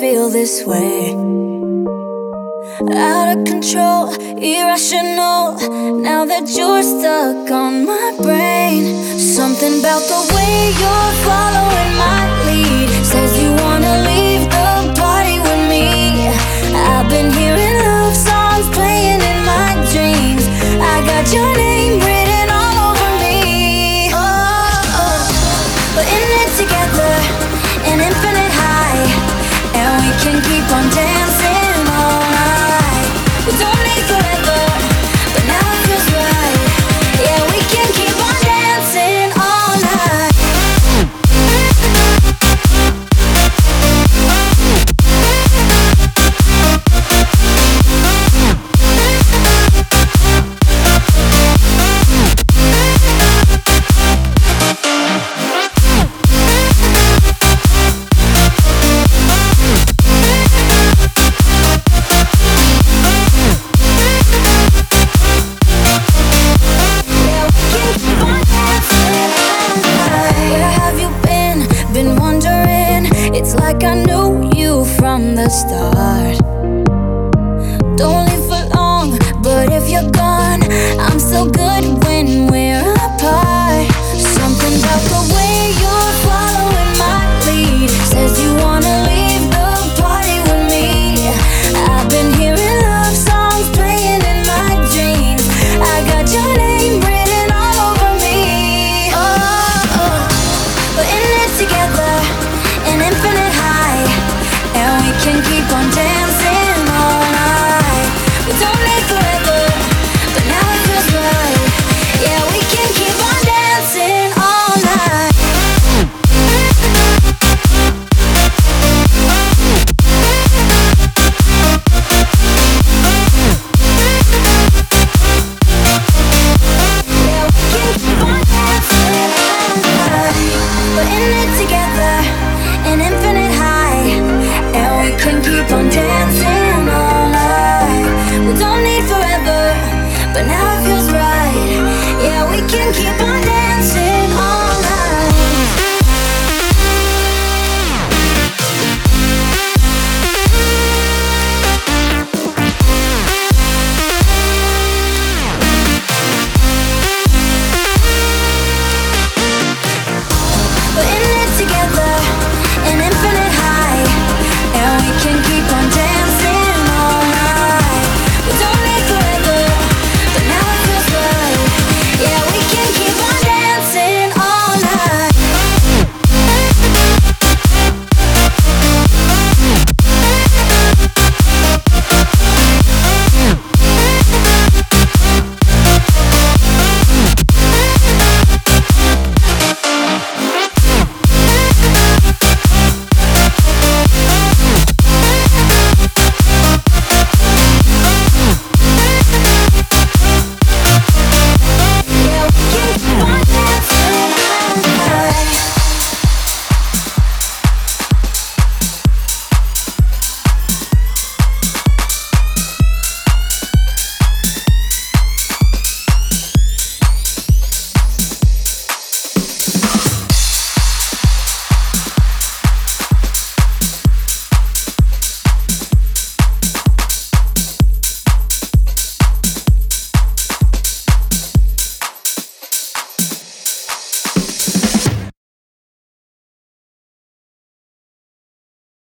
feel this way. Out of control, irrational. Now that you're stuck on my brain, something about the way you're following my. star. can keep on dancing.